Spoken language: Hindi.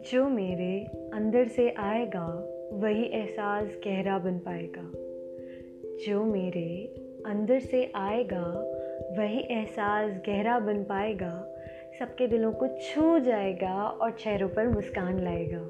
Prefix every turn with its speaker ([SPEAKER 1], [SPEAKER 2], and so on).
[SPEAKER 1] जो मेरे अंदर से आएगा, वही एहसास गहरा बन पाएगा। जो मेरे अंदर से आएगा, वही एहसास गहरा बन पाएगा। सबके दिलों को छू जाएगा और चेहरों पर मुस्कान लाएगा।